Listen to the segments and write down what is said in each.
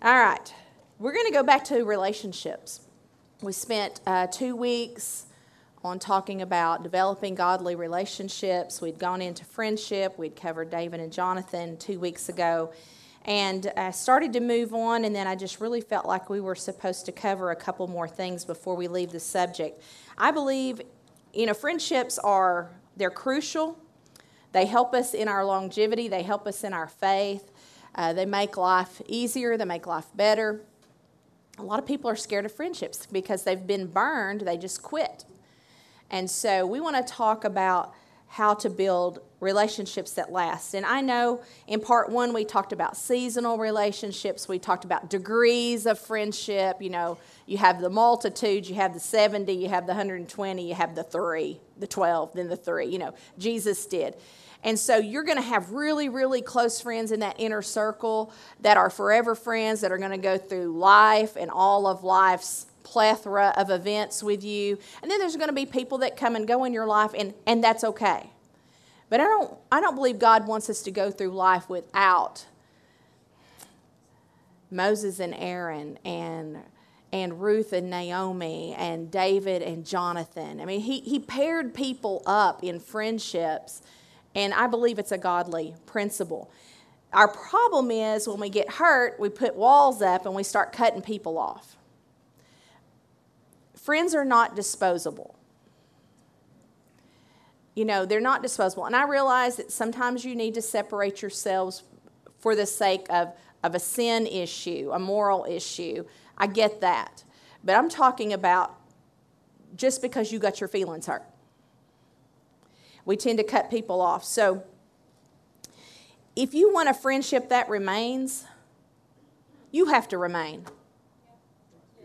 All right. We're going to go back to relationships. We spent uh, two weeks on talking about developing godly relationships. We'd gone into friendship. We'd covered David and Jonathan two weeks ago. And I started to move on, and then I just really felt like we were supposed to cover a couple more things before we leave the subject. I believe, you know, friendships are they're crucial. They help us in our longevity. They help us in our faith. Uh, they make life easier. They make life better. A lot of people are scared of friendships because they've been burned. They just quit. And so we want to talk about how to build relationships that last. And I know in part one, we talked about seasonal relationships, we talked about degrees of friendship. You know, you have the multitude, you have the 70, you have the 120, you have the three, the 12, then the three. You know, Jesus did. And so you're going to have really, really close friends in that inner circle that are forever friends that are going to go through life and all of life's plethora of events with you. And then there's going to be people that come and go in your life, and, and that's okay. But I don't, I don't believe God wants us to go through life without Moses and Aaron and, and Ruth and Naomi and David and Jonathan. I mean, he, he paired people up in friendships, and I believe it's a godly principle. Our problem is when we get hurt, we put walls up and we start cutting people off. Friends are not disposable. You know, they're not disposable. And I realize that sometimes you need to separate yourselves for the sake of, of a sin issue, a moral issue. I get that. But I'm talking about just because you got your feelings hurt. We tend to cut people off. So if you want a friendship that remains, you have to remain.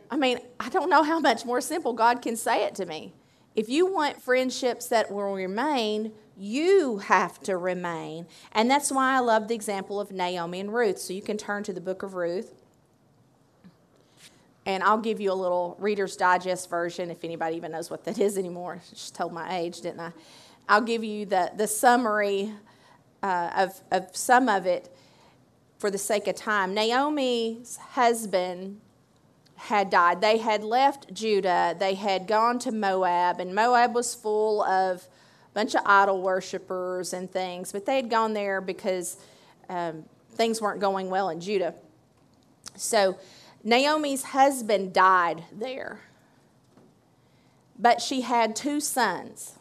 I mean, I don't know how much more simple God can say it to me. If you want friendships that will remain, you have to remain. And that's why I love the example of Naomi and Ruth. So you can turn to the book of Ruth. And I'll give you a little Reader's Digest version if anybody even knows what that is anymore. Just told my age, didn't I? I'll give you the, the summary uh, of, of some of it for the sake of time. Naomi's husband had died. They had left Judah, they had gone to Moab, and Moab was full of a bunch of idol worshippers and things, but they had gone there because um, things weren't going well in Judah. So Naomi's husband died there, but she had two sons.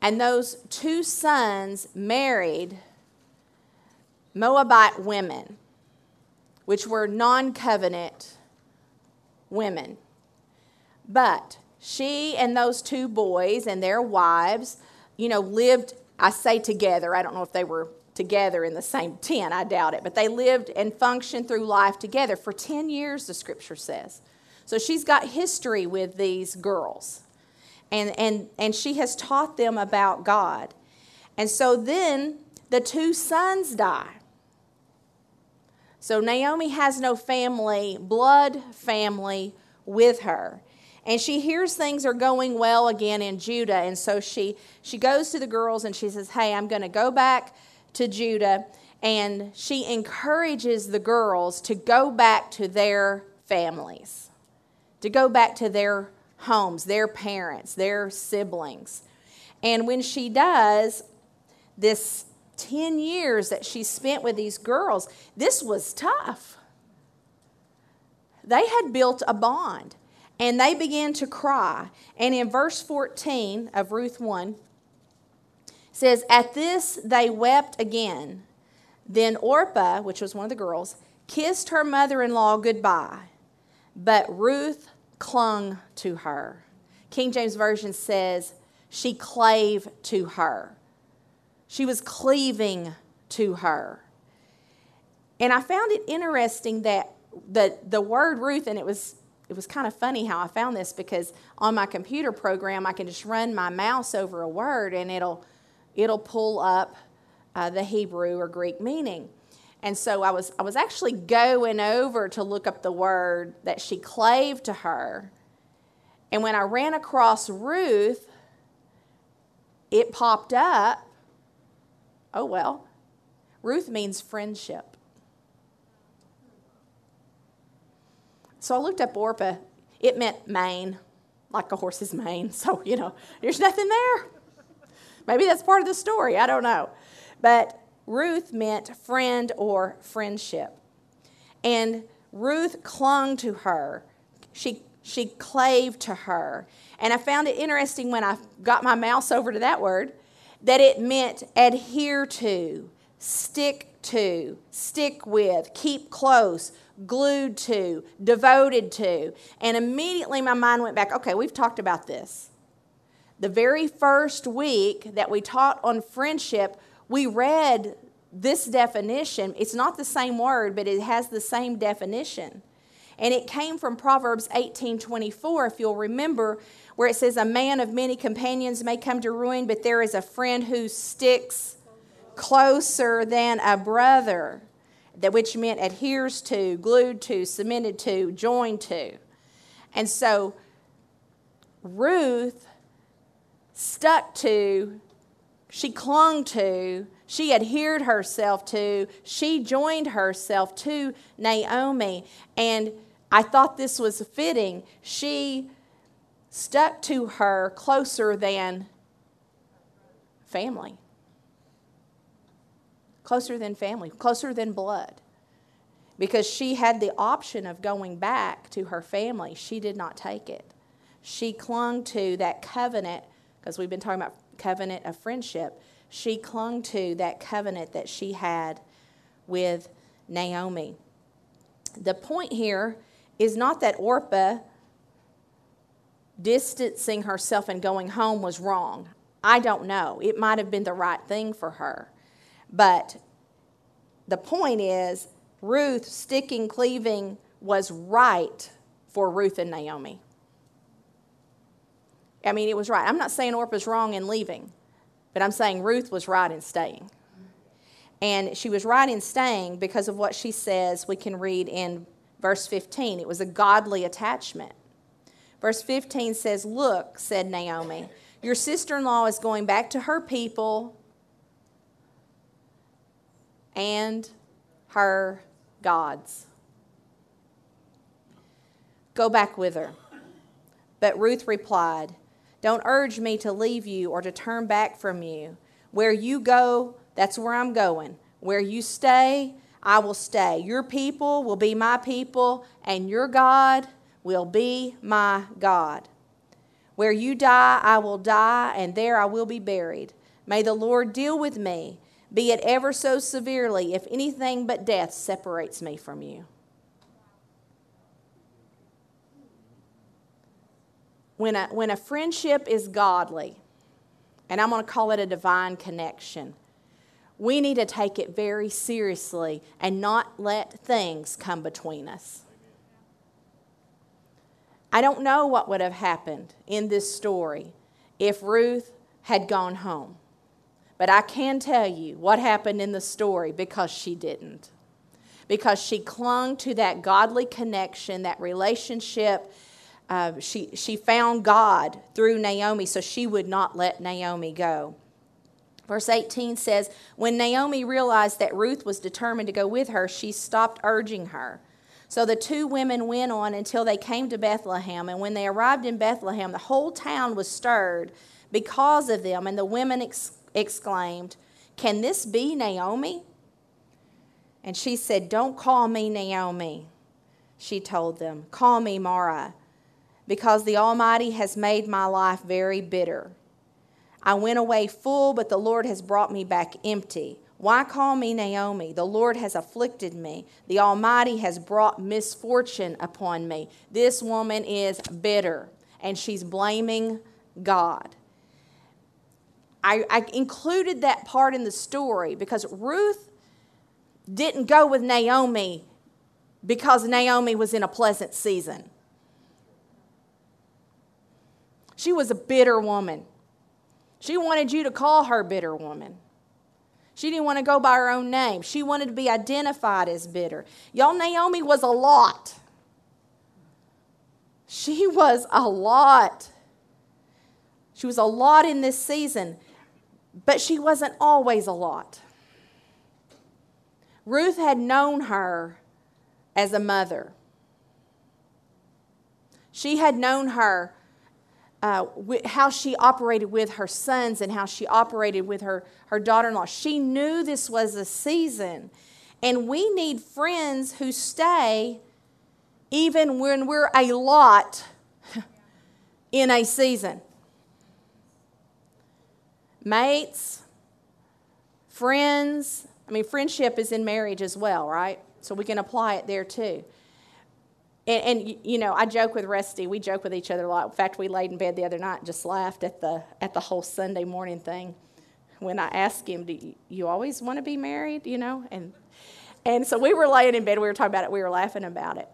And those two sons married Moabite women, which were non covenant women. But she and those two boys and their wives, you know, lived, I say together. I don't know if they were together in the same tent, I doubt it, but they lived and functioned through life together for 10 years, the scripture says. So she's got history with these girls. And, and, and she has taught them about God. And so then the two sons die. So Naomi has no family, blood family with her. And she hears things are going well again in Judah. And so she, she goes to the girls and she says, Hey, I'm going to go back to Judah. And she encourages the girls to go back to their families, to go back to their homes, their parents, their siblings. And when she does, this 10 years that she spent with these girls, this was tough. They had built a bond and they began to cry. And in verse 14 of Ruth 1 says, At this they wept again. Then Orpah, which was one of the girls, kissed her mother in law goodbye, but Ruth clung to her. King James Version says, She clave to her. She was cleaving to her. And I found it interesting that the, the word Ruth, and it was, it was kind of funny how I found this because on my computer program, I can just run my mouse over a word and it'll, it'll pull up uh, the Hebrew or Greek meaning. And so I was, I was actually going over to look up the word that she clave to her. And when I ran across Ruth, it popped up Oh, well. Ruth means friendship. So I looked up Orpah. It meant mane, like a horse's mane. So, you know, there's nothing there. Maybe that's part of the story. I don't know. But Ruth meant friend or friendship. And Ruth clung to her. She, she clave to her. And I found it interesting when I got my mouse over to that word that it meant adhere to, stick to, stick with, keep close, glued to, devoted to. And immediately my mind went back okay, we've talked about this. The very first week that we taught on friendship, we read this definition. It's not the same word, but it has the same definition. And it came from Proverbs 18:24 if you'll remember where it says a man of many companions may come to ruin, but there is a friend who sticks closer than a brother, that which meant adheres to, glued to, cemented to, joined to. And so Ruth stuck to, she clung to, she adhered herself to, she joined herself to Naomi. And I thought this was fitting. She stuck to her closer than family. Closer than family, closer than blood. Because she had the option of going back to her family. She did not take it. She clung to that covenant, because we've been talking about covenant of friendship. She clung to that covenant that she had with Naomi. The point here is not that Orpah distancing herself and going home was wrong. I don't know. It might have been the right thing for her. But the point is, Ruth sticking, cleaving was right for Ruth and Naomi. I mean, it was right. I'm not saying Orpah's wrong in leaving, but I'm saying Ruth was right in staying. And she was right in staying because of what she says we can read in verse 15. It was a godly attachment. Verse 15 says, Look, said Naomi, your sister in law is going back to her people and her gods. Go back with her. But Ruth replied, Don't urge me to leave you or to turn back from you. Where you go, that's where I'm going. Where you stay, I will stay. Your people will be my people, and your God will be my God. Where you die, I will die, and there I will be buried. May the Lord deal with me, be it ever so severely, if anything but death separates me from you. When a, when a friendship is godly, and I'm going to call it a divine connection, we need to take it very seriously and not let things come between us. I don't know what would have happened in this story if Ruth had gone home. But I can tell you what happened in the story because she didn't. Because she clung to that godly connection, that relationship. Uh, she, she found God through Naomi, so she would not let Naomi go. Verse 18 says, When Naomi realized that Ruth was determined to go with her, she stopped urging her. So the two women went on until they came to Bethlehem. And when they arrived in Bethlehem, the whole town was stirred because of them. And the women ex- exclaimed, Can this be Naomi? And she said, Don't call me Naomi. She told them, Call me Mara, because the Almighty has made my life very bitter. I went away full, but the Lord has brought me back empty. Why call me Naomi? The Lord has afflicted me. The Almighty has brought misfortune upon me. This woman is bitter, and she's blaming God. I, I, included that part in the story because Ruth didn't go with Naomi because Naomi was in a pleasant season. She was a bitter woman. She wanted you to call her bitter woman. She didn't want to go by her own name. She wanted to be identified as bitter. Y'all, Naomi was a lot. She was a lot. She was a lot in this season, but she wasn't always a lot. Ruth had known her as a mother. She had known her, uh, how she operated with her sons and how she operated with her, her daughter in law. She knew this was a season. And we need friends who stay even when we're a lot in a season. Mates, friends, I mean, friendship is in marriage as well, right? So we can apply it there too. And, and, you know, I joke with Rusty. We joke with each other a lot. In fact, we laid in bed the other night and just laughed at the at the whole Sunday morning thing. When I asked him, "Do you, always want to be married?" You know, and and so we were laying in bed. We were talking about it. We were laughing about it.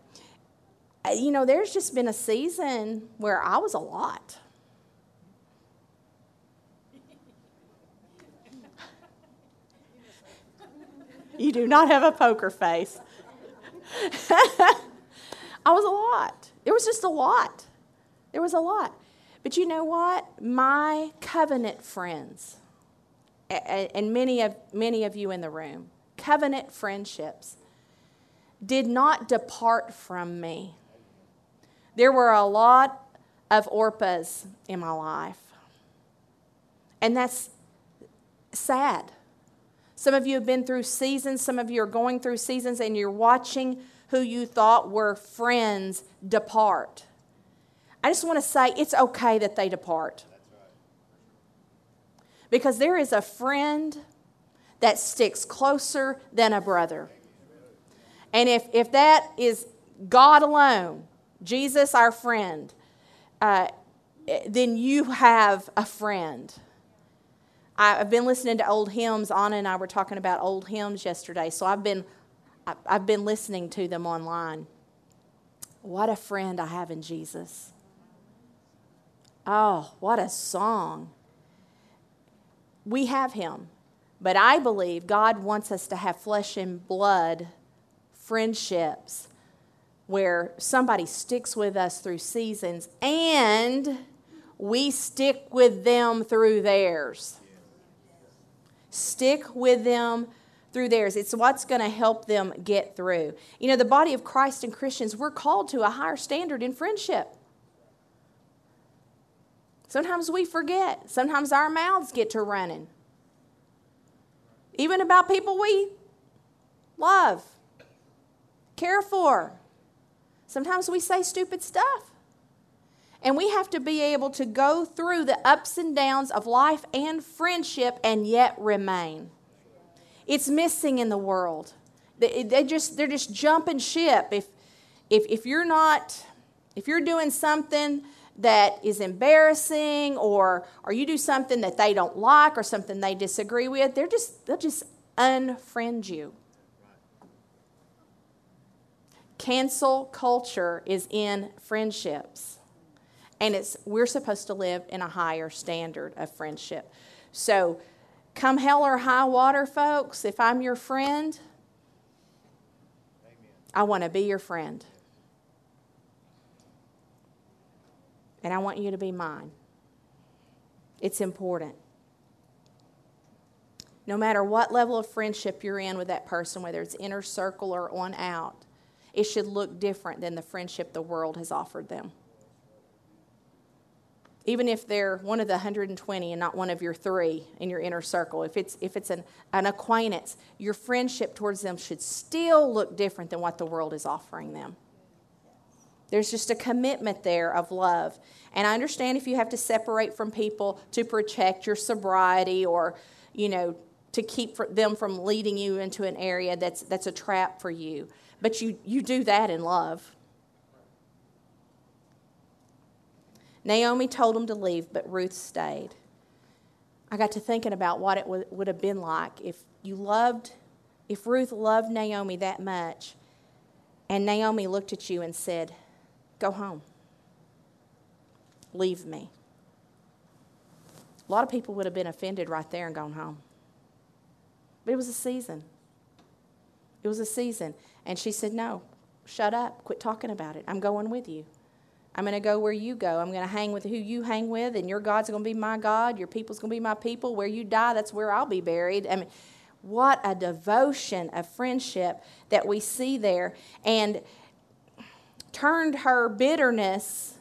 Uh, you know, there's just been a season where I was a lot. you do not have a poker face. I was a lot. It was just a lot. There was a lot. But you know what? My covenant friends, and many of, many of you in the room, covenant friendships, did not depart from me. There were a lot of Orpahs in my life. And that's sad. Some of you have been through seasons, some of you are going through seasons, and you're watching who you thought were friends depart. I just want to say it's okay that they depart. Because there is a friend that sticks closer than a brother. And if, if that is God alone, Jesus, our friend, uh, then you have a friend. I've been listening to old hymns. Anna and I were talking about old hymns yesterday, so I've been I've been listening to them online. What a friend I have in Jesus. Oh, what a song. We have him, but I believe God wants us to have flesh and blood friendships where somebody sticks with us through seasons and we stick with them through theirs. Stick with them through theirs. It's what's going to help them get through. You know, the body of Christ and Christians, we're called to a higher standard in friendship. Sometimes we forget. Sometimes our mouths get to running. Even about people we love, care for. Sometimes we say stupid stuff. And we have to be able to go through the ups and downs of life and friendship and yet remain. It's missing in the world. They, they just, they're just jumping ship. If, if, if you're not, if you're doing something that is embarrassing or, or you do something that they don't like or something they disagree with, they're just, they'll just unfriend you. Cancel culture is in friendships. And it's we're supposed to live in a higher standard of friendship. So Come hell or high water, folks, if I'm your friend, Amen. I want to be your friend. And I want you to be mine. It's important. No matter what level of friendship you're in with that person, whether it's inner circle or on out, it should look different than the friendship the world has offered them even if they're one of the 120 and not one of your three in your inner circle, if it's, if it's an, an acquaintance, your friendship towards them should still look different than what the world is offering them. There's just a commitment there of love. And I understand if you have to separate from people to protect your sobriety or, you know, to keep them from leading you into an area that's, that's a trap for you. But you, you do that in love. Naomi told him to leave, but Ruth stayed. I got to thinking about what it would, have been like if you loved, if Ruth loved Naomi that much, and Naomi looked at you and said, Go home, leave me. A lot of people would have been offended right there and gone home. But it was a season. It was a season. And she said, No, shut up, quit talking about it. I'm going with you. I'm going to go where you go. I'm going to hang with who you hang with, and your God's going to be my God. Your people's going to be my people. Where you die, that's where I'll be buried. I mean, what a devotion, a friendship that we see there. And turned her bitterness.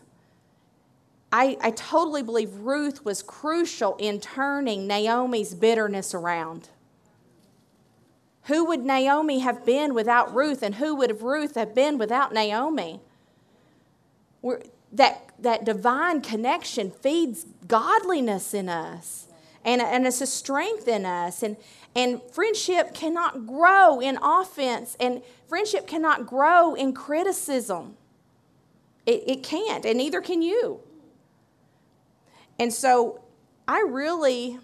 I, I totally believe Ruth was crucial in turning Naomi's bitterness around. Who would Naomi have been without Ruth, and who would have Ruth have been without Naomi? We're, that, that divine connection feeds godliness in us, and, and it's a strength in us. And, and friendship cannot grow in offense, and friendship cannot grow in criticism. It, it can't, and neither can you. And so I really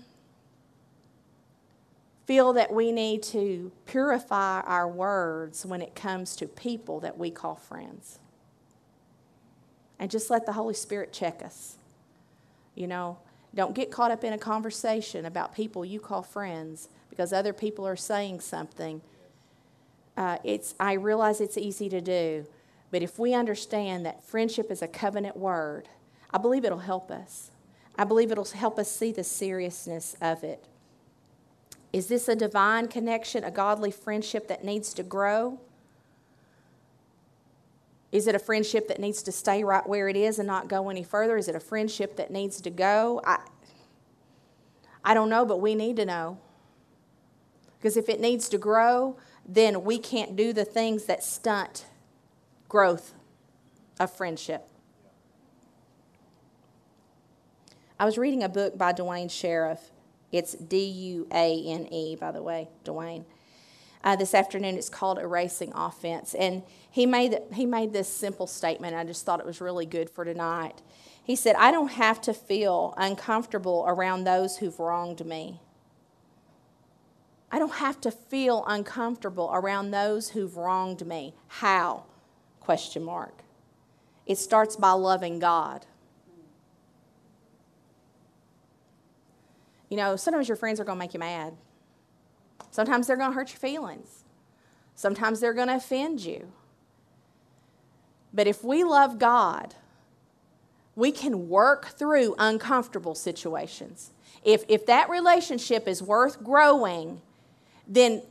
feel that we need to purify our words when it comes to people that we call friends. And just let the Holy Spirit check us. You know, don't get caught up in a conversation about people you call friends because other people are saying something. Uh, it's, I realize it's easy to do, but if we understand that friendship is a covenant word, I believe it'll help us. I believe it'll help us see the seriousness of it. Is this a divine connection, a godly friendship that needs to grow? Is it a friendship that needs to stay right where it is and not go any further? Is it a friendship that needs to go? I, I don't know, but we need to know. Because if it needs to grow, then we can't do the things that stunt growth of friendship. I was reading a book by Duane Sheriff. It's D U A N E, by the way, Duane. Uh, this afternoon it's called Erasing Offense. And he made, he made this simple statement. I just thought it was really good for tonight. He said, I don't have to feel uncomfortable around those who've wronged me. I don't have to feel uncomfortable around those who've wronged me. How? Question mark. It starts by loving God. You know, sometimes your friends are going to make you mad. Sometimes they're going to hurt your feelings. Sometimes they're going to offend you. But if we love God, we can work through uncomfortable situations. If, if that relationship is worth growing, then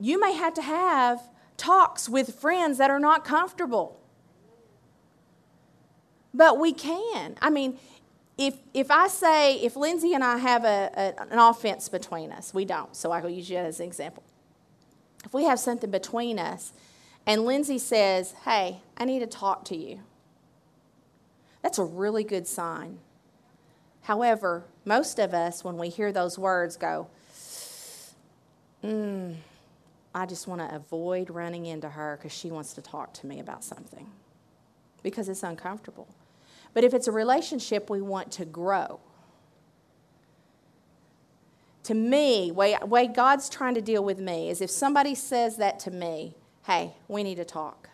you may have to have talks with friends that are not comfortable. But we can. I mean, if, if I say, if Lindsay and I have a, a, an offense between us, we don't, so I will use you as an example. If we have something between us, and Lindsay says, Hey, I need to talk to you, that's a really good sign. However, most of us, when we hear those words, go, mm, I just want to avoid running into her because she wants to talk to me about something because it's uncomfortable. But if it's a relationship we want to grow, to me, way, way God's trying to deal with me is if somebody says that to me, hey, we need to talk.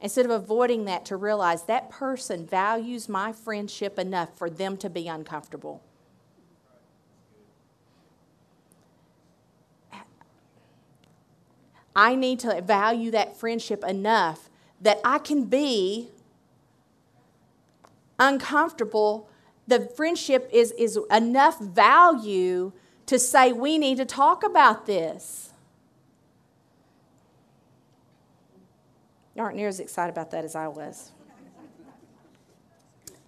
Instead of avoiding that, to realize that person values my friendship enough for them to be uncomfortable. I need to value that friendship enough that I can be uncomfortable, the friendship is, is enough value to say, we need to talk about this. You aren't near as excited about that as I was.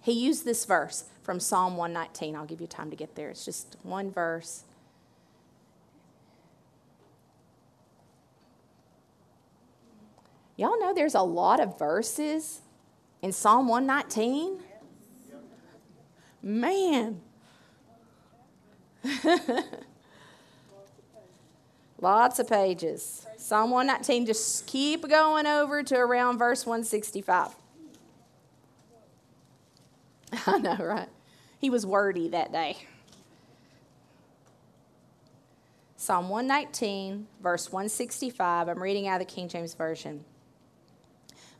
He used this verse from Psalm 119. I'll give you time to get there. It's just one verse. Y'all know there's a lot of verses in Psalm 119. Man. Lots of pages. Psalm 119, just keep going over to around verse 165. I know, right? He was wordy that day. Psalm 119, verse 165. I'm reading out of the King James Version.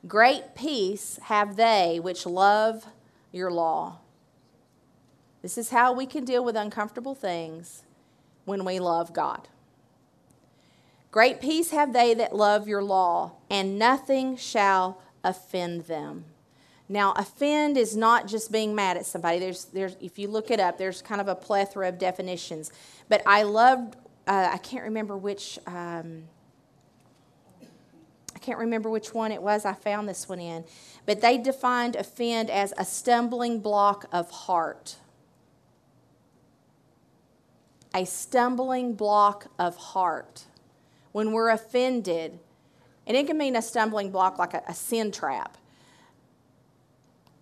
Great peace have they which love your law this is how we can deal with uncomfortable things when we love God. Great peace have they that love your law, and nothing shall offend them. Now, offend is not just being mad at somebody. There's, there's, if you look it up, there's kind of a plethora of definitions. But I loved, uh, I can't remember which, um, I can't remember which one it was I found this one in, but they defined offend as a stumbling block of heart. A stumbling block of heart. When we're offended, and it can mean a stumbling block like a, a sin trap.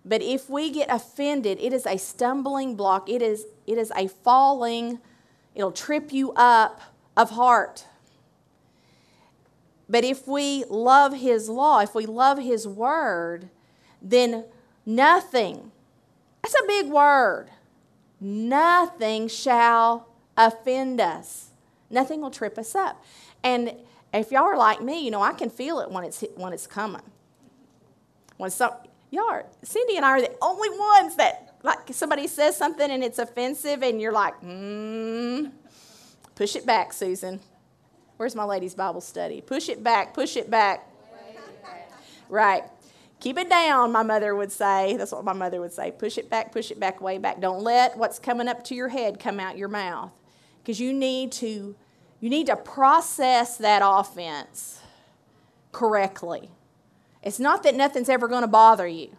But if we get offended, it is a stumbling block. It is, it is a falling, it'll trip you up of heart. But if we love His law, if we love His word, then nothing, that's a big word, nothing shall offend us. Nothing will trip us up. And if y'all are like me, you know, I can feel it when it's, when it's coming. When some, y'all are, Cindy and I are the only ones that, like, somebody says something and it's offensive, and you're like, hmm, push it back, Susan. Where's my ladies' Bible study? Push it back, push it back. Right. Keep it down, my mother would say. That's what my mother would say. Push it back, push it back, way back. Don't let what's coming up to your head come out your mouth. Because you need to you need to process that offense correctly. It's not that nothing's ever going to bother you.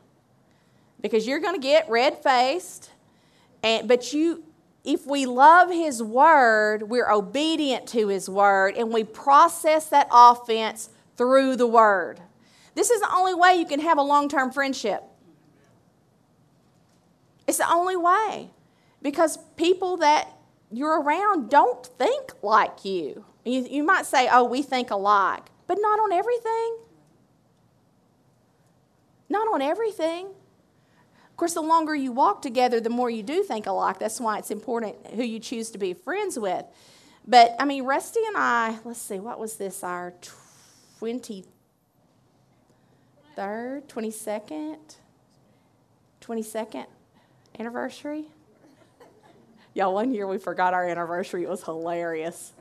Because you're going to get red-faced and but you if we love His Word, we're obedient to His Word, and we process that offense through the Word. This is the only way you can have a long term friendship. It's the only way. Because people that you're around don't think like you. You, you might say, oh, we think alike, but not on everything. Not on everything. Of course, the longer you walk together, the more you do think alike. That's why it's important who you choose to be friends with. But I mean, Rusty and I, let's see, what was this, our 23rd, 22nd, 22nd anniversary? Y'all, one year we forgot our anniversary. It was hilarious.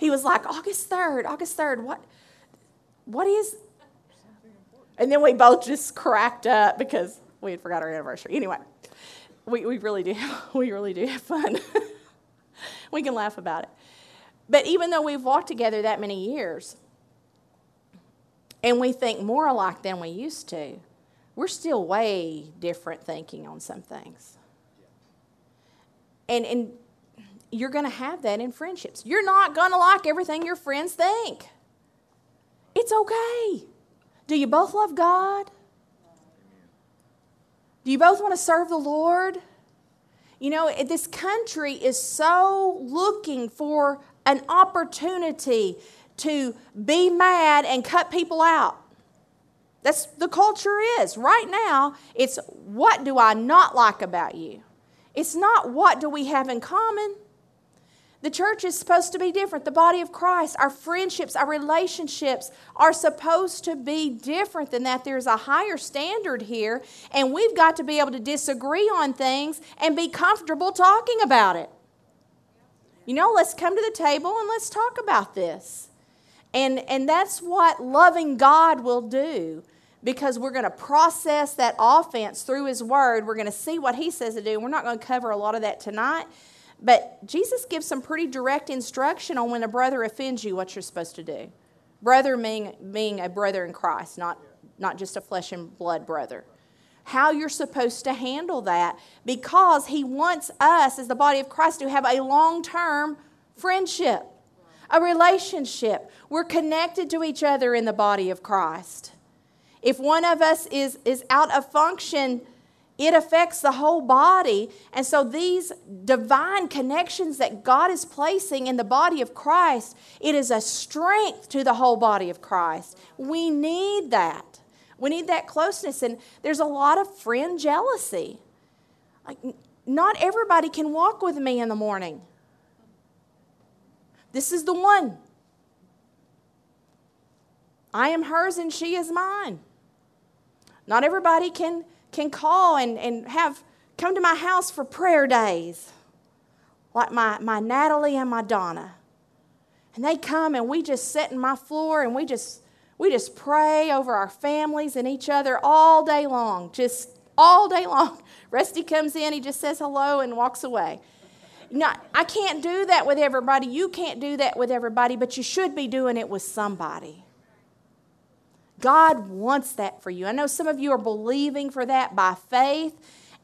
He was like, August 3rd, August 3rd, what, what is? And then we both just cracked up because we had forgot our anniversary. Anyway, we, we really do we really do have fun. we can laugh about it. But even though we've walked together that many years, and we think more alike than we used to, we're still way different thinking on some things. And, and you're going to have that in friendships. You're not going to like everything your friends think. It's okay. Do you both love God? Do you both want to serve the Lord? You know, this country is so looking for an opportunity to be mad and cut people out. That's the culture is. Right now, it's what do I not like about you? It's not what do we have in common. The church is supposed to be different. The body of Christ, our friendships, our relationships are supposed to be different than that. There's a higher standard here, and we've got to be able to disagree on things and be comfortable talking about it. You know, let's come to the table and let's talk about this. And, and that's what loving God will do because we're going to process that offense through His Word. We're going to see what He says to do. We're not going to cover a lot of that tonight. But Jesus gives some pretty direct instruction on when a brother offends you, what you're supposed to do. Brother being, being a brother in Christ, not, not just a flesh and blood brother. How you're supposed to handle that because he wants us, as the body of Christ, to have a long term friendship, a relationship. We're connected to each other in the body of Christ. If one of us is, is out of function, it affects the whole body. And so these divine connections that God is placing in the body of Christ, it is a strength to the whole body of Christ. We need that. We need that closeness. And there's a lot of friend jealousy. Like, not everybody can walk with me in the morning. This is the one. I am hers and she is mine. Not everybody can can call and, and have come to my house for prayer days, like my, my Natalie and my Donna. And they come and we just sit in my floor and we just we just pray over our families and each other all day long, just all day long. Rusty comes in, he just says hello and walks away. Now, I can't do that with everybody. You can't do that with everybody, but you should be doing it with somebody. God wants that for you. I know some of you are believing for that by faith.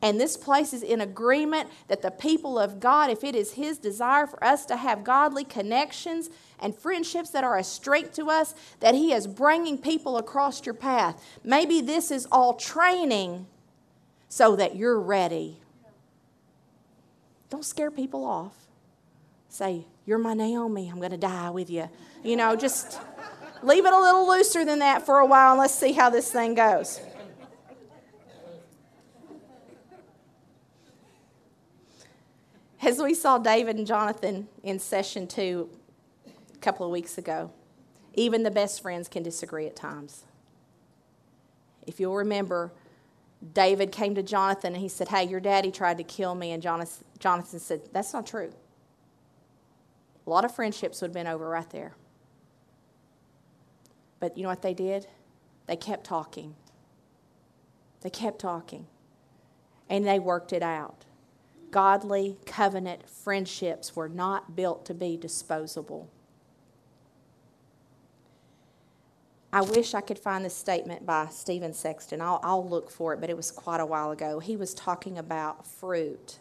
And this place is in agreement that the people of God, if it is His desire for us to have godly connections and friendships that are a strength to us, that He is bringing people across your path. Maybe this is all training so that you're ready. Don't scare people off. Say, You're my Naomi. I'm going to die with you. You know, just leave it a little looser than that for a while and let's see how this thing goes. As we saw David and Jonathan in session two a couple of weeks ago, even the best friends can disagree at times. If you'll remember, David came to Jonathan and he said, Hey, your daddy tried to kill me. And Jonathan said, That's not true. A lot of friendships would have been over right there. But you know what they did? They kept talking. They kept talking. And they worked it out. Godly covenant friendships were not built to be disposable. I wish I could find this statement by Stephen Sexton. I'll, I'll, look for it, but it was quite a while ago. He was talking about fruit.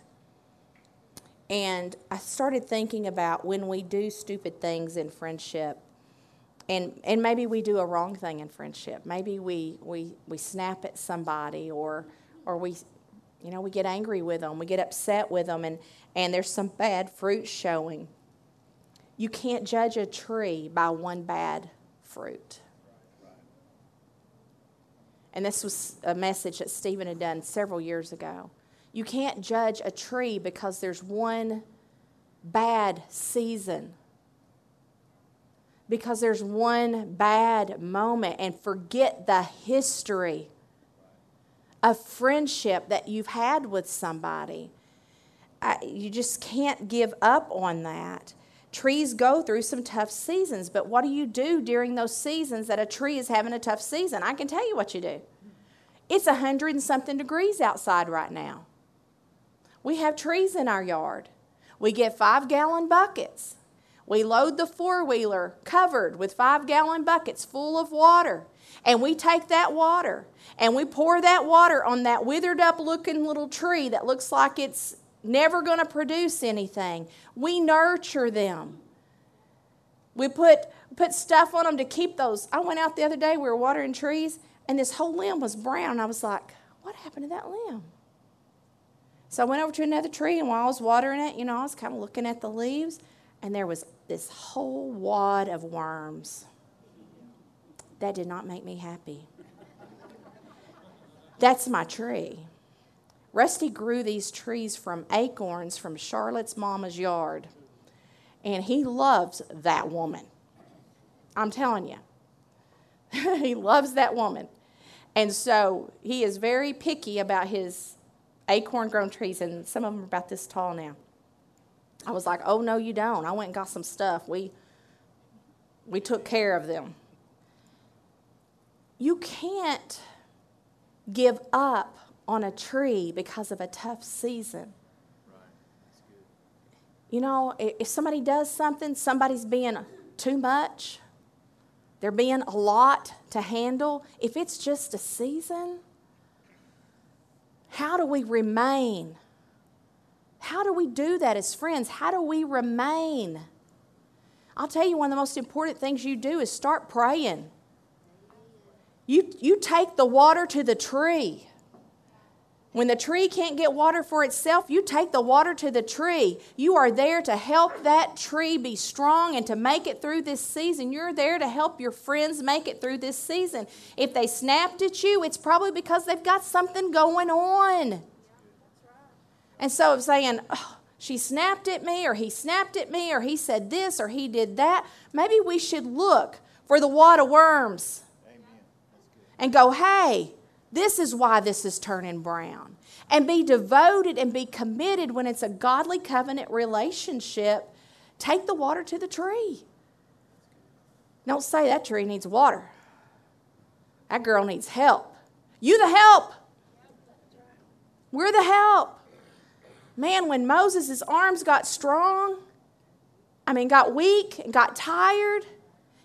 And I started thinking about when we do stupid things in friendship, and, and maybe we do a wrong thing in friendship. Maybe we, we, we snap at somebody or, or we, you know, we get angry with them, we get upset with them, and, and there's some bad fruit showing. You can't judge a tree by one bad fruit. And this was a message that Stephen had done several years ago. You can't judge a tree because there's one bad season, because there's one bad moment, and forget the history of friendship that you've had with somebody. I, you just can't give up on that. Trees go through some tough seasons, but what do you do during those seasons that a tree is having a tough season? I can tell you what you do. It's a hundred and something degrees outside right now. We have trees in our yard. We get five gallon buckets. We load the four wheeler covered with five gallon buckets full of water. And we take that water and we pour that water on that withered up looking little tree that looks like it's never going to produce anything. We nurture them. We put, put stuff on them to keep those. I went out the other day, we were watering trees, and this whole limb was brown. I was like, what happened to that limb? So I went over to another tree, and while I was watering it, you know, I was kind of looking at the leaves, and there was this whole wad of worms. That did not make me happy. That's my tree. Rusty grew these trees from acorns from Charlotte's mama's yard. And he loves that woman. I'm telling you. he loves that woman. And so he is very picky about his acorn grown trees, and some of them are about this tall now. I was like, oh, no, you don't. I went and got some stuff. We, we took care of them. You can't give up on a tree because of a tough season. You know, if somebody does something, somebody's being too much, they're being a lot to handle. If it's just a season, how do we remain? How do we do that as friends? How do we remain? I'll tell you, one of the most important things you do is start praying. You, you take the water to the tree. When the tree can't get water for itself, you take the water to the tree. You are there to help that tree be strong and to make it through this season. You're there to help your friends make it through this season. If they snapped at you, it's probably because they've got something going on. And so of saying, oh, she snapped at me, or he snapped at me, or he said this, or he did that, maybe we should look for the wad of worms and go, hey, this is why this is turning brown. And be devoted and be committed when it's a godly covenant relationship. Take the water to the tree. Don't say that tree needs water. That girl needs help. You the help. We're the help. Man, when Moses' arms got strong, I mean, got weak and got tired,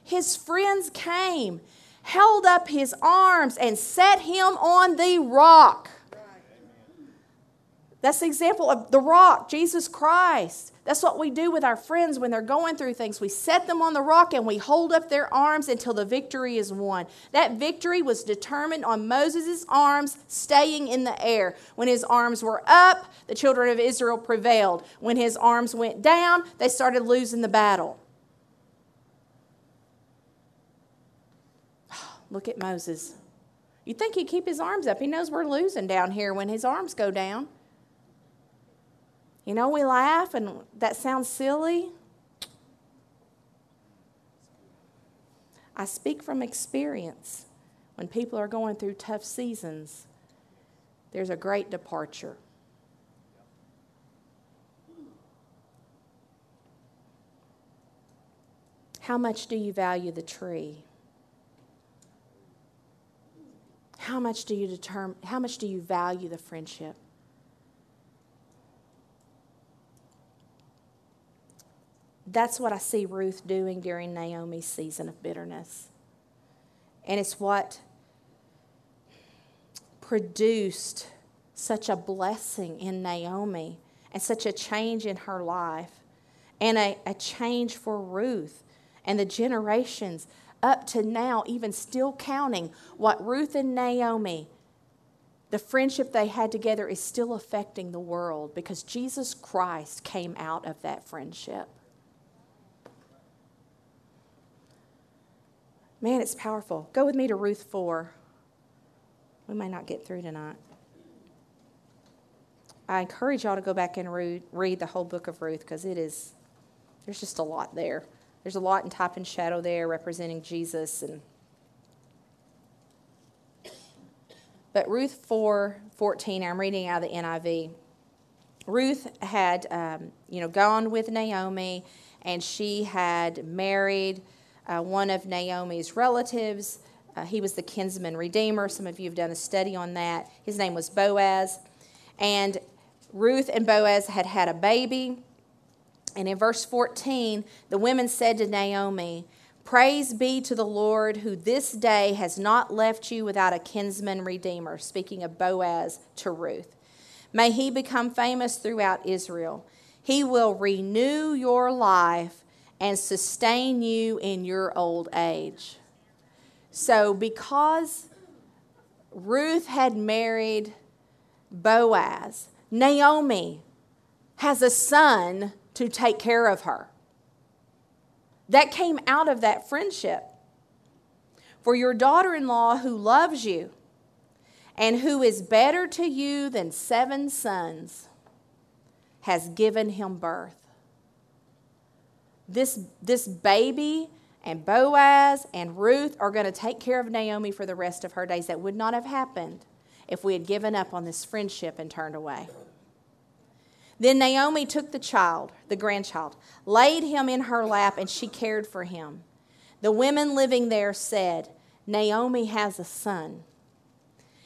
his friends came held up his arms and set him on the rock. That's the example of the rock, Jesus Christ. That's what we do with our friends when they're going through things. We set them on the rock and we hold up their arms until the victory is won. That victory was determined on Moses' arms staying in the air. When his arms were up, the children of Israel prevailed. When his arms went down, they started losing the battle. Look at Moses. You'd think he'd keep his arms up. He knows we're losing down here when his arms go down. You know, we laugh and that sounds silly. I speak from experience. When people are going through tough seasons, there's a great departure. How much do you value the tree? How much do you determine how much do you value the friendship? That's what I see Ruth doing during Naomi's season of bitterness. And it's what produced such a blessing in Naomi and such a change in her life and a, a change for Ruth and the generations up to now, even still counting what Ruth and Naomi, the friendship they had together, is still affecting the world because Jesus Christ came out of that friendship. Man, it's powerful. Go with me to Ruth 4. We may not get through tonight. I encourage y'all to go back and read, read the whole book of Ruth because it is, there's just a lot there. There's a lot in type and shadow there representing Jesus. and But Ruth 4 14, I'm reading out of the NIV. Ruth had, um, you know, gone with Naomi and she had married uh, one of Naomi's relatives. Uh, he was the kinsman redeemer. Some of you have done a study on that. His name was Boaz. And Ruth and Boaz had had a baby. And in verse 14, the women said to Naomi, Praise be to the Lord who this day has not left you without a kinsman redeemer. Speaking of Boaz to Ruth. May he become famous throughout Israel. He will renew your life and sustain you in your old age. So, because Ruth had married Boaz, Naomi has a son to take care of her. That came out of that friendship. For your daughter in law who loves you and who is better to you than seven sons has given him birth this, this baby and Boaz and Ruth are going to take care of Naomi for the rest of her days. That would not have happened if we had given up on this friendship and turned away. Then Naomi took the child, the grandchild, laid him in her lap, and she cared for him. The women living there said, Naomi has a son.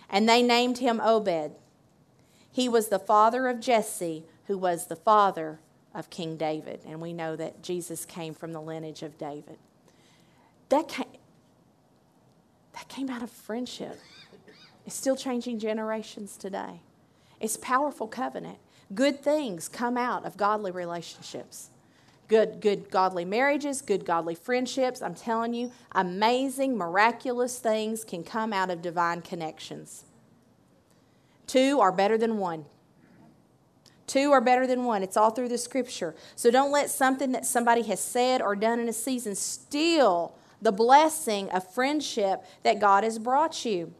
And they named him Obed. He was the father of Jesse, who was the father of King David. And we know that Jesus came from the lineage of David. That came, that came out of friendship. It's still changing generations today. It's powerful covenant. Good things come out of godly relationships. Good, good godly marriages, good godly friendships. I'm telling you, amazing, miraculous things can come out of divine connections. Two are better than one. Two are better than one. It's all through the scripture. So don't let something that somebody has said or done in a season steal the blessing of friendship that God has brought you.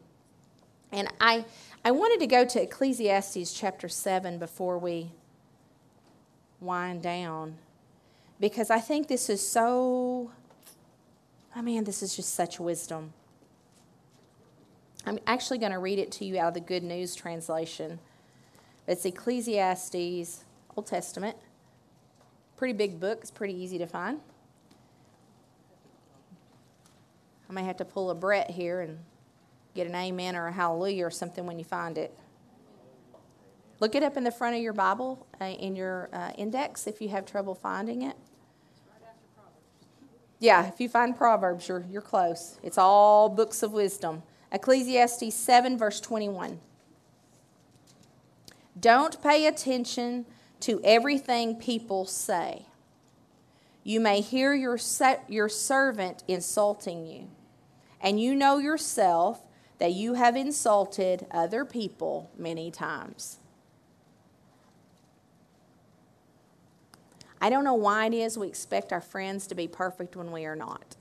And I, I wanted to go to Ecclesiastes chapter 7 before we wind down because I think this is so, oh I mean, this is just such wisdom. I'm actually going to read it to you out of the Good News translation. It's Ecclesiastes, Old Testament. Pretty big book, it's pretty easy to find. I may have to pull a Brett here and get an amen or a hallelujah or something when you find it. Look it up in the front of your Bible, uh, in your uh, index, if you have trouble finding it. Yeah, if you find Proverbs, you're, you're close. It's all books of wisdom. Ecclesiastes 7, verse 21. Don't pay attention to everything people say. You may hear your, your servant insulting you, and you know yourself that you have insulted other people many times. I don't know why it is we expect our friends to be perfect when we are not.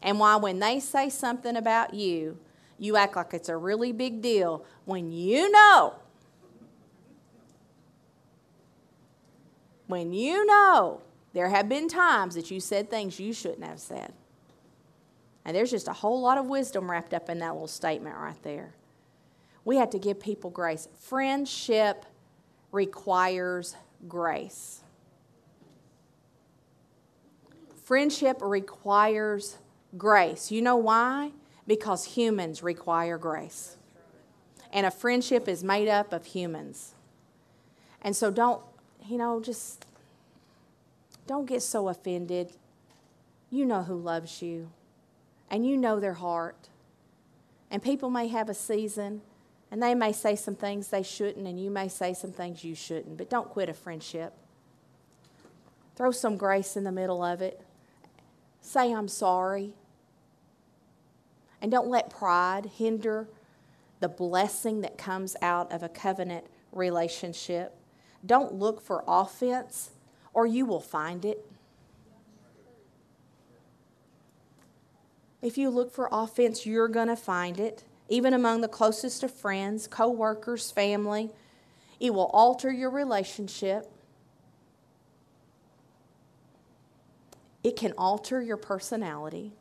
And why, when they say something about you, you act like it's a really big deal when you know, when you know there have been times that you said things you shouldn't have said. And there's just a whole lot of wisdom wrapped up in that little statement right there. We have to give people grace. Friendship requires grace. Friendship requires grace. You know why? Because humans require grace. And a friendship is made up of humans. And so don't, you know, just don't get so offended. You know who loves you, and you know their heart. And people may have a season and they may say some things they shouldn't, and you may say some things you shouldn't, but don't quit a friendship. Throw some grace in the middle of it. Say, I'm sorry. And don't let pride hinder the blessing that comes out of a covenant relationship. Don't look for offense, or you will find it. If you look for offense, you're going to find it even among the closest of friends, co workers, family. It will alter your relationship. It can alter your personality.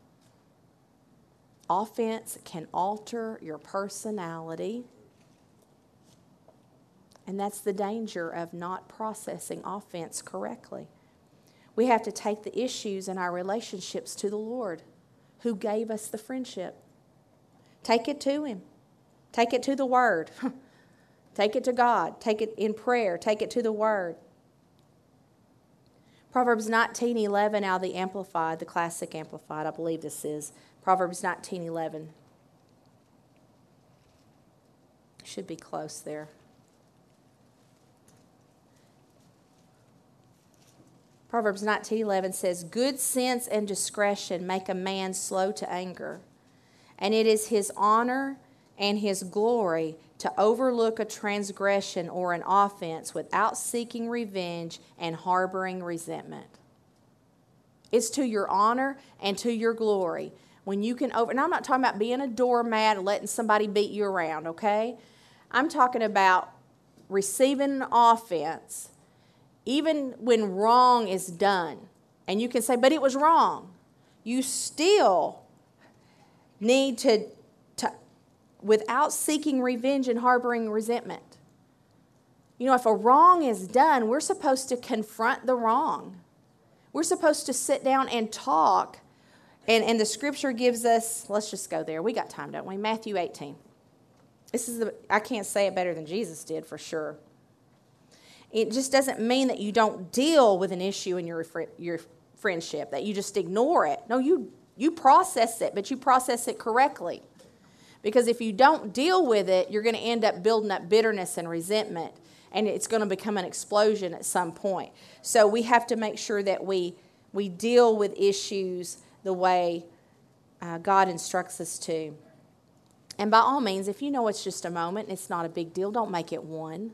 Offense can alter your personality. And that's the danger of not processing offense correctly. We have to take the issues in our relationships to the Lord who gave us the friendship. Take it to Him. Take it to the Word. Take it to God. Take it in prayer. Take it to the Word. Proverbs 19:11 out of the Amplified, the classic Amplified, I believe this is. Proverbs 19:11. Should be close there. Proverbs 19:11 says, "Good sense and discretion make a man slow to anger." and it is his honor and his glory to overlook a transgression or an offense without seeking revenge and harboring resentment. It's to your honor and to your glory when you can over. And I'm not talking about being a doormat and letting somebody beat you around, okay? I'm talking about receiving an offense, even when wrong is done. And you can say, but it was wrong. You still need to, to without seeking revenge and harboring resentment. You know, if a wrong is done, we're supposed to confront the wrong. We're supposed to sit down and talk. And, and the scripture gives us, let's just go there. We got time, don't we? Matthew 18. This is the, I can't say it better than Jesus did for sure. It just doesn't mean that you don't deal with an issue in your, your friendship, that you just ignore it. No, you you process it, but you process it correctly. Because if you don't deal with it, you're going to end up building up bitterness and resentment, and it's going to become an explosion at some point. So we have to make sure that we, we deal with issues the way uh, God instructs us to. And by all means, if you know it's just a moment, it's not a big deal, don't make it one.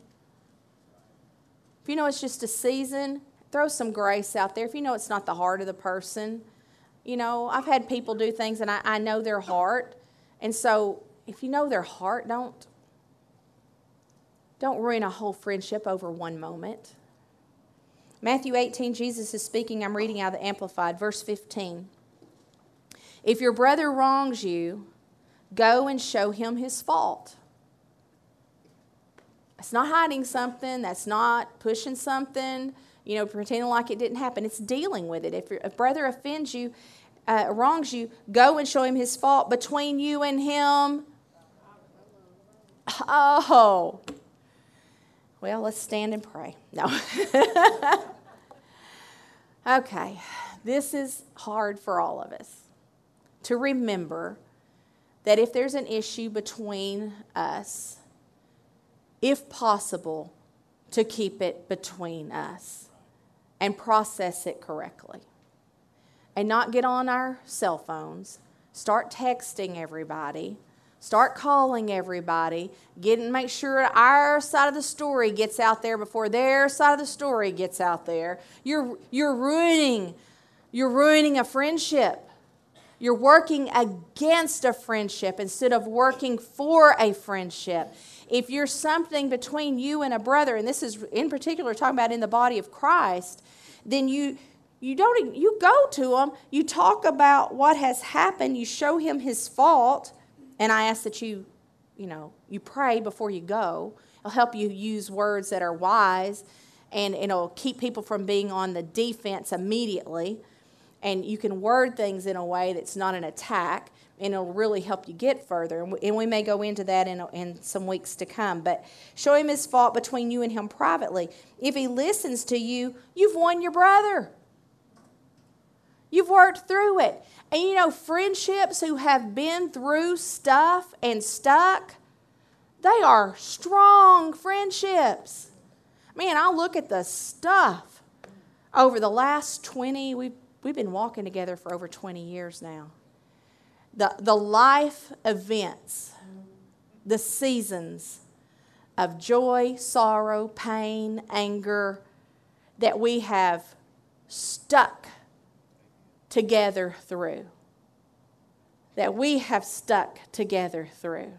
If you know it's just a season, throw some grace out there. If you know it's not the heart of the person, you know, I've had people do things and I, I know their heart. And so if you know their heart, don't don't ruin a whole friendship over one moment. Matthew 18, Jesus is speaking. I'm reading out of the Amplified, verse 15. If your brother wrongs you, go and show him his fault. That's not hiding something, that's not pushing something you know, pretending like it didn't happen. It's dealing with it. If your brother offends you, uh, wrongs you, go and show him his fault between you and him. Oh. Well, let's stand and pray. No. okay. this is hard for all of us to remember that if there's an issue between us, if possible, to keep it between us and process it correctly. And not get on our cell phones, start texting everybody, start calling everybody, get and make sure our side of the story gets out there before their side of the story gets out there. You're you're ruining you're ruining a friendship. You're working against a friendship instead of working for a friendship. If you're something between you and a brother, and this is in particular talking about in the body of Christ, then you you don't you go to him, you talk about what has happened, you show him his fault, and I ask that you, you know, you pray before you go. It'll help you use words that are wise and it'll keep people from being on the defense immediately and you can word things in a way that's not an attack and it'll really help you get further. And we, and we may go into that in, in some weeks to come. But show him his fault between you and him privately. If he listens to you you've won your brother. You've worked through it. And you know friendships who have been through stuff and stuck they are strong friendships. Man i look at the stuff over the last 20 we've We've been walking together for over 20 years now. The, the life events, the seasons of joy, sorrow, pain, anger that we have stuck together through. That we have stuck together through.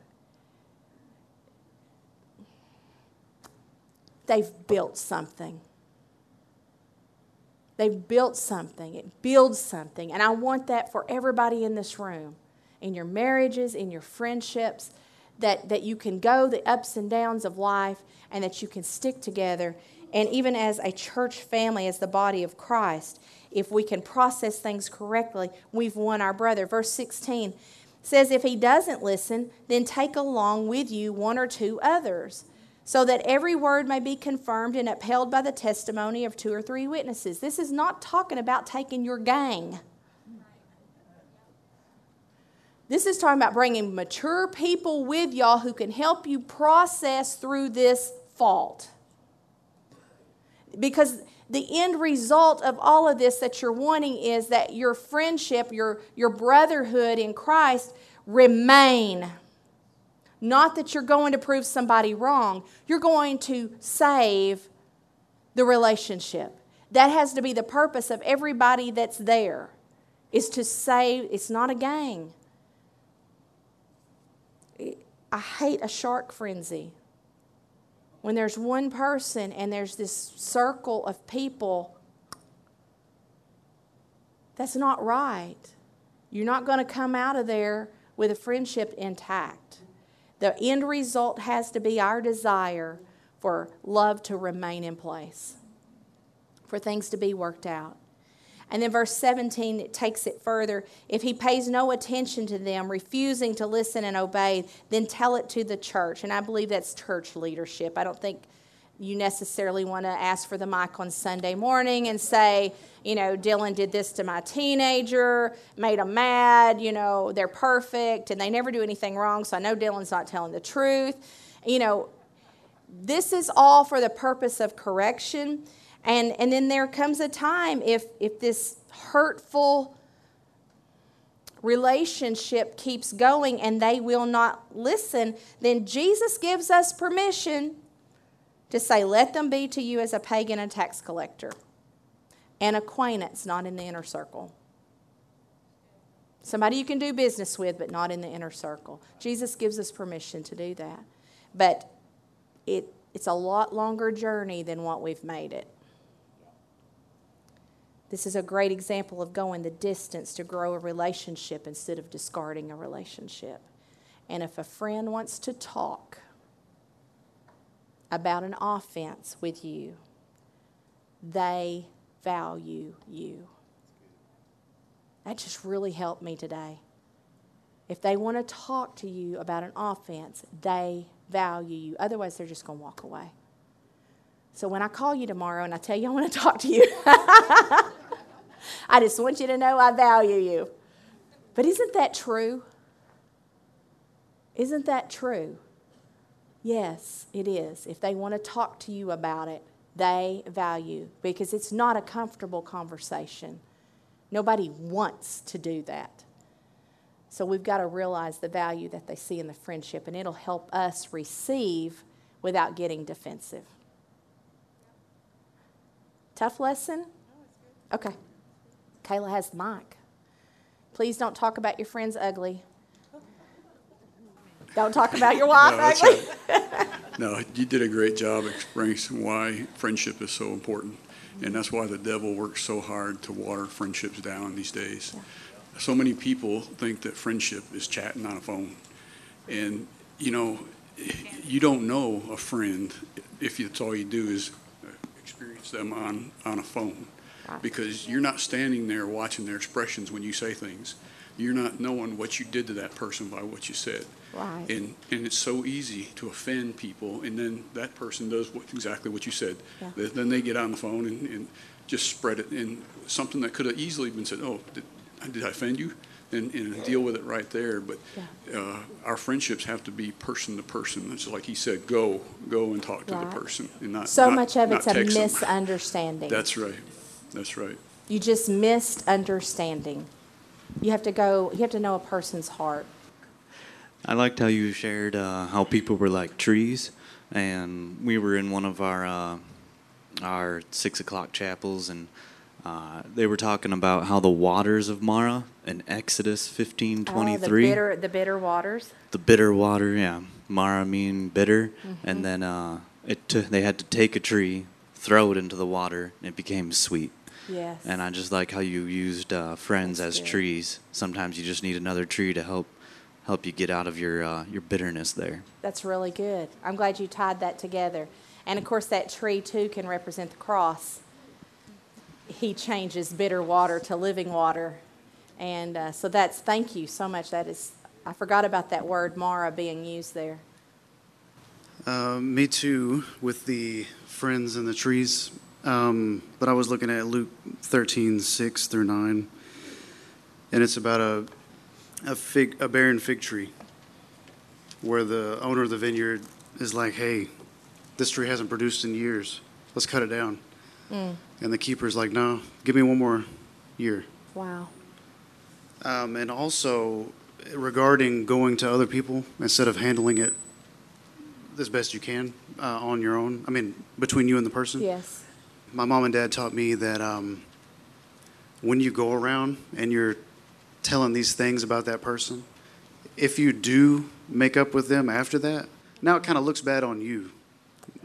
They've built something. They've built something, it builds something. And I want that for everybody in this room, in your marriages, in your friendships, that, that you can go the ups and downs of life and that you can stick together. And even as a church family, as the body of Christ, if we can process things correctly, we've won our brother. Verse 16 says, If he doesn't listen, then take along with you one or two others so that every word may be confirmed and upheld by the testimony of two or three witnesses. This is not talking about taking your gang. This is talking about bringing mature people with y'all who can help you process through this fault. Because the end result of all of this that you're wanting is that your friendship, your, your brotherhood in Christ remain not that you're going to prove somebody wrong, you're going to save the relationship. That has to be the purpose of everybody that's there, is to save, it's not a gang. I hate a shark frenzy. When there's one person and there's this circle of people, that's not right. You're not going to come out of there with a friendship intact. The end result has to be our desire for love to remain in place, for things to be worked out. And then verse 17, it takes it further. If he pays no attention to them, refusing to listen and obey, then tell it to the church. And I believe that's church leadership. I don't think you necessarily want to ask for the mic on Sunday morning and say, you know, Dylan did this to my teenager, made them mad, you know, they're perfect and they never do anything wrong, so I know Dylan's not telling the truth. You know, this is all for the purpose of correction. And, and then there comes a time if, if this hurtful relationship keeps going and they will not listen, then Jesus gives us permission to say, Let them be to you as a pagan and tax collector, an acquaintance, not in the inner circle. Somebody you can do business with, but not in the inner circle. Jesus gives us permission to do that. But it, it's a lot longer journey than what we've made it. This is a great example of going the distance to grow a relationship instead of discarding a relationship. And if a friend wants to talk, about an offense with you, they value you. That just really helped me today. If they want to talk to you about an offense, they value you. Otherwise, they're just going to walk away. So when I call you tomorrow and I tell you I want to talk to you, I just want you to know I value you. But isn't that true? Isn't that true? Yes, it is. If they want to talk to you about it, they value because it's not a comfortable conversation. Nobody wants to do that. So we've got to realize the value that they see in the friendship, and it'll help us receive without getting defensive. Tough lesson? Okay. Kayla has the mic. Please don't talk about your friends ugly. Don't talk about your wife No, that's right. No, you did a great job explaining why friendship is so important. And that's why the devil works so hard to water friendships down these days. So many people think that friendship is chatting on a phone. And, you know, you don't know a friend if it's all you do is experience them on, on a phone. Right. Because you're not standing there watching their expressions when you say things. You're not knowing what you did to that person by what you said. Right. And, and it's so easy to offend people, and then that person does what, exactly what you said. Yeah. Then they get on the phone and, and just spread it, and something that could have easily been said, oh, did, did I offend you? And, and deal with it right there, but uh, our friendships have to be person to person. It's like he said, go, go and talk to Right. the person, and not So not- much of it's a text them. misunderstanding. That's right, that's right. You just missed understanding. You have to go, you have to know a person's heart. I liked how you shared uh, how people were like trees, and we were in one of our uh, our six o'clock chapels, and uh, they were talking about how the waters of Mara in Exodus fifteen twenty Oh, the bitter, the bitter waters. the bitter water, yeah, Mara mean bitter, Mm-hmm. and then uh, it t- they had to take a tree, throw it into the water, and it became sweet. Yes. And I just like how you used uh, friends That's as good. trees. Sometimes you just need another tree to help help you get out of your uh, your bitterness there. That's really good. I'm glad you tied that together. And of course, that tree too can represent the cross. He changes bitter water to living water. And uh, so that's, thank you so much. That is, I forgot about that word, Mara, being used there. Uh, me too, with the friends and the trees. Um, but I was looking at Luke 13, 6 through 9. And it's about a, a, fig, a barren fig tree where the owner of the vineyard is like, hey, this tree hasn't produced in years. Let's cut it down. And the keeper's like, no, give me one more year. Wow. Um, and also regarding going to other people instead of handling it as best you can uh, on your own. I mean, between you and the person. Yes. My mom and dad taught me that um, when you go around and you're telling these things about that person, if you do make up with them after that, now it kind of looks bad on you.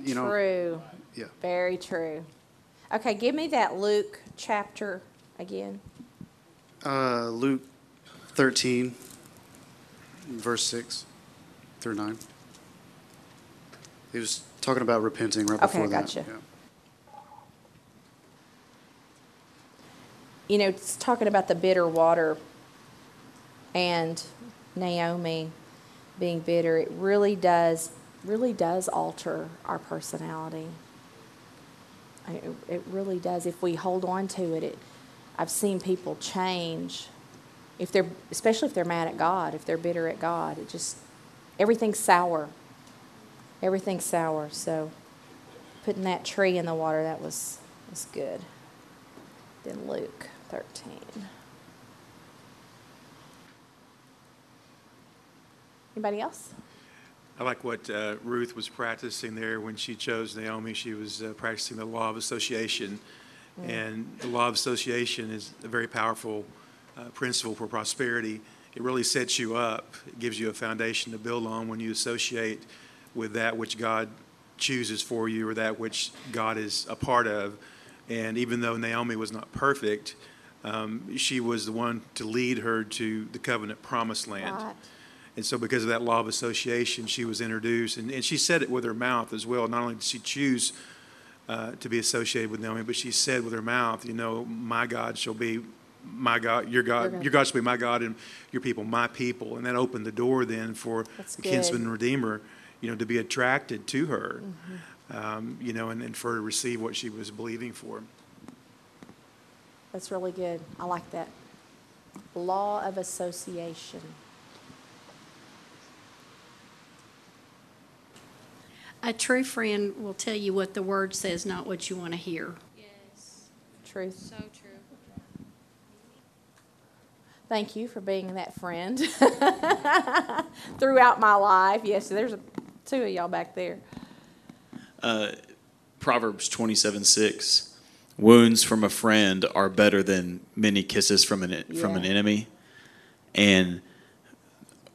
You know. True. Yeah. Very true. Okay, give me that Luke chapter again. Uh, Luke 13, verse 6 through 9. He was talking about repenting right Okay, before I that. gotcha. Yeah. you know, it's talking about the bitter water and Naomi being bitter, it really does, really does alter our personality. It, it really does. If we hold on to it, it, I've seen people change. If they're, especially if they're mad at God, if they're bitter at God, it just, everything's sour. Everything's sour. So putting that tree in the water, that was, was good. Then Luke 13. Anybody else? I like what uh, Ruth was practicing there when she chose Naomi. She was uh, practicing the law of association. And the law of association is a very powerful uh, principle for prosperity. It really sets you up, it gives you a foundation to build on when you associate with that which God chooses for you or that which God is a part of. And even though Naomi was not perfect, um, she was the one to lead her to the covenant promised land. Right. And so, because of that law of association, she was introduced, and, and she said it with her mouth as well. Not only did she choose uh, to be associated with Naomi, but she said with her mouth, "You know, my God shall be my God, your God, God. your God shall be my God, and your people my people." And that opened the door then for That's the kinsman and redeemer, you know, to be attracted to her, Mm-hmm. um, you know, and, and for her to receive what she was believing for. That's really good. I like that. Law of association. A true friend will tell you what the word says, not what you want to hear. Yes, Truth. so true. Thank you for being that friend throughout my life. Yes, there's a, two of y'all back there. Uh, Proverbs 27 6. Wounds from a friend are better than many kisses from an from an enemy. And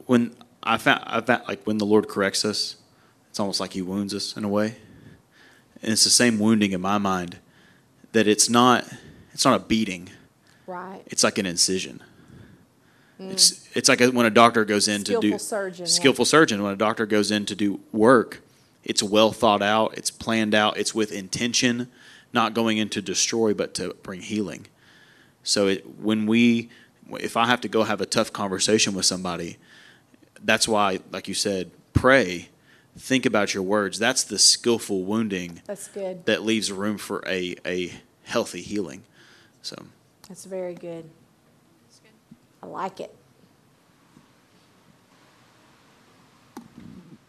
when I found, I found like when the Lord corrects us, it's almost like He wounds us in a way. And it's the same wounding in my mind that it's not it's not a beating. Right. It's like an incision. Mm. It's it's like a, when a doctor goes in to do Skillful surgeon, yeah. skillful surgeon when a doctor goes in to do work. It's well thought out. It's planned out. It's with intention, not going in to destroy, but to bring healing. So it, when we, if I have to go have a tough conversation with somebody, that's why, like you said, pray, think about your words. That's the skillful wounding That's good. that leaves room for a a healthy healing. So. That's very good. I like it.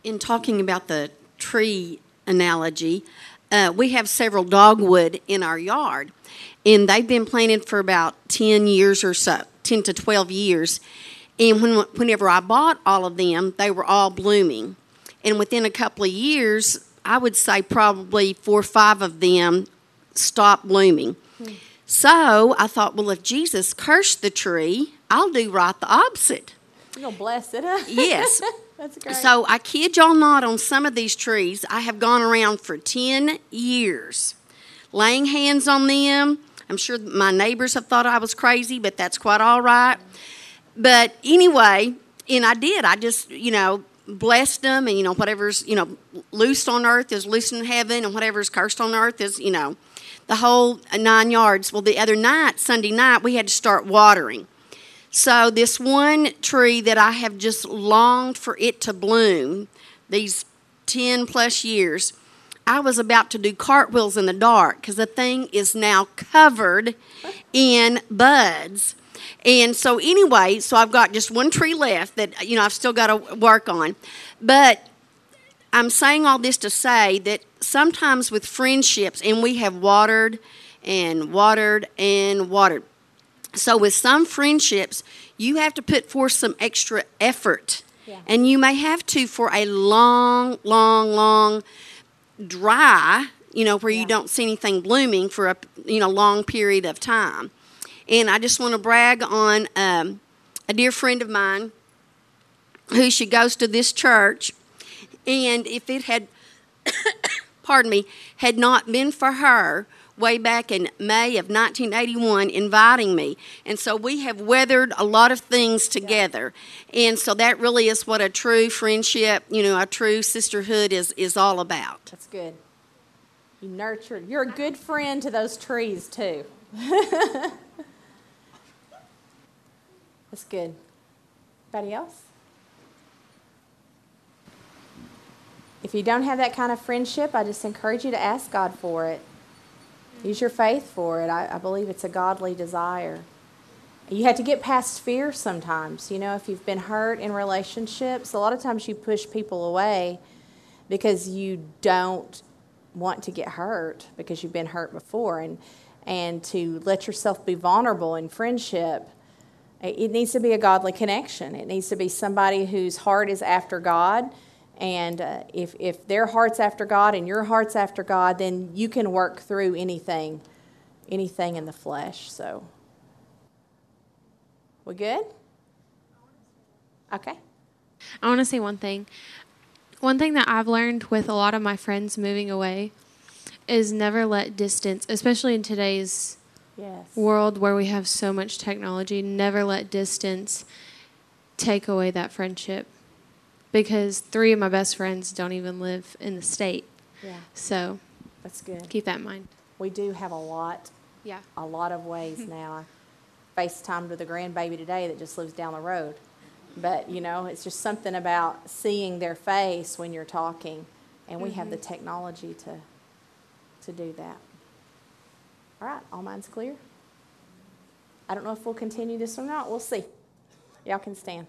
In talking about the tree analogy, uh, we have several dogwood in our yard, and they've been planted for about 10 years or so, 10 to 12 years. And when, whenever I bought all of them, they were all blooming. And within a couple of years, I would say probably four or five of them stopped blooming. So I thought, well, if Jesus cursed the tree, I'll do right the opposite. You're going to bless it, huh? Yes. That's great. So I kid y'all not, on some of these trees, I have gone around for 10 years laying hands on them. I'm sure my neighbors have thought I was crazy, but that's quite all right. But anyway, and I did. I just, you know, blessed them, and, you know, whatever's, you know, loosed on earth is loosed in heaven, and whatever's cursed on earth is, you know, the whole nine yards. Well, the other night, Sunday night, we had to start watering. So this one tree that I have just longed for it to bloom, these 10 plus years, I was about to do cartwheels in the dark because the thing is now covered in buds. And so anyway, so I've got just one tree left that you know I've still got to work on. But I'm saying all this to say that sometimes with friendships and we have watered and watered and watered so with some friendships, you have to put forth some extra effort. Yeah. And you may have to for a long, long, long dry, you know, where Yeah. you don't see anything blooming for a you know long period of time. And I just want to brag on um, a dear friend of mine who she goes to this church, and if it had, pardon me, had not been for her way back in May of 1981 inviting me. And so we have weathered a lot of things together. And so that really is what a true friendship, you know, a true sisterhood is, is all about. That's good. You nurture. You're a good friend to those trees too. That's good. Anybody else? If you don't have that kind of friendship, I just encourage you to ask God for it. Use your faith for it. I, I believe it's a godly desire. You have to get past fear sometimes. You know, if you've been hurt in relationships, a lot of times you push people away because you don't want to get hurt because you've been hurt before and and to let yourself be vulnerable in friendship it needs to be a godly connection. It needs to be somebody whose heart is after god. And uh, if, if their heart's after god and your heart's after god then you can work through anything anything in the flesh. So we good? Okay. I want to say one thing. One thing that I've learned with a lot of my friends moving away is never let distance, especially in today's yes world where we have so much technology, never let distance take away that friendship. Because three of my best friends don't even live in the state. yeah So that's good keep that in mind. we do have a lot Yeah. a lot of ways now. I FaceTimed with a grandbaby today that just lives down the road. But, you know, it's just something about seeing their face when you're talking. And we have the mm-hmm. technology to, to do that. All right, all minds clear? I don't know if we'll continue this or not. We'll see. Y'all can stand.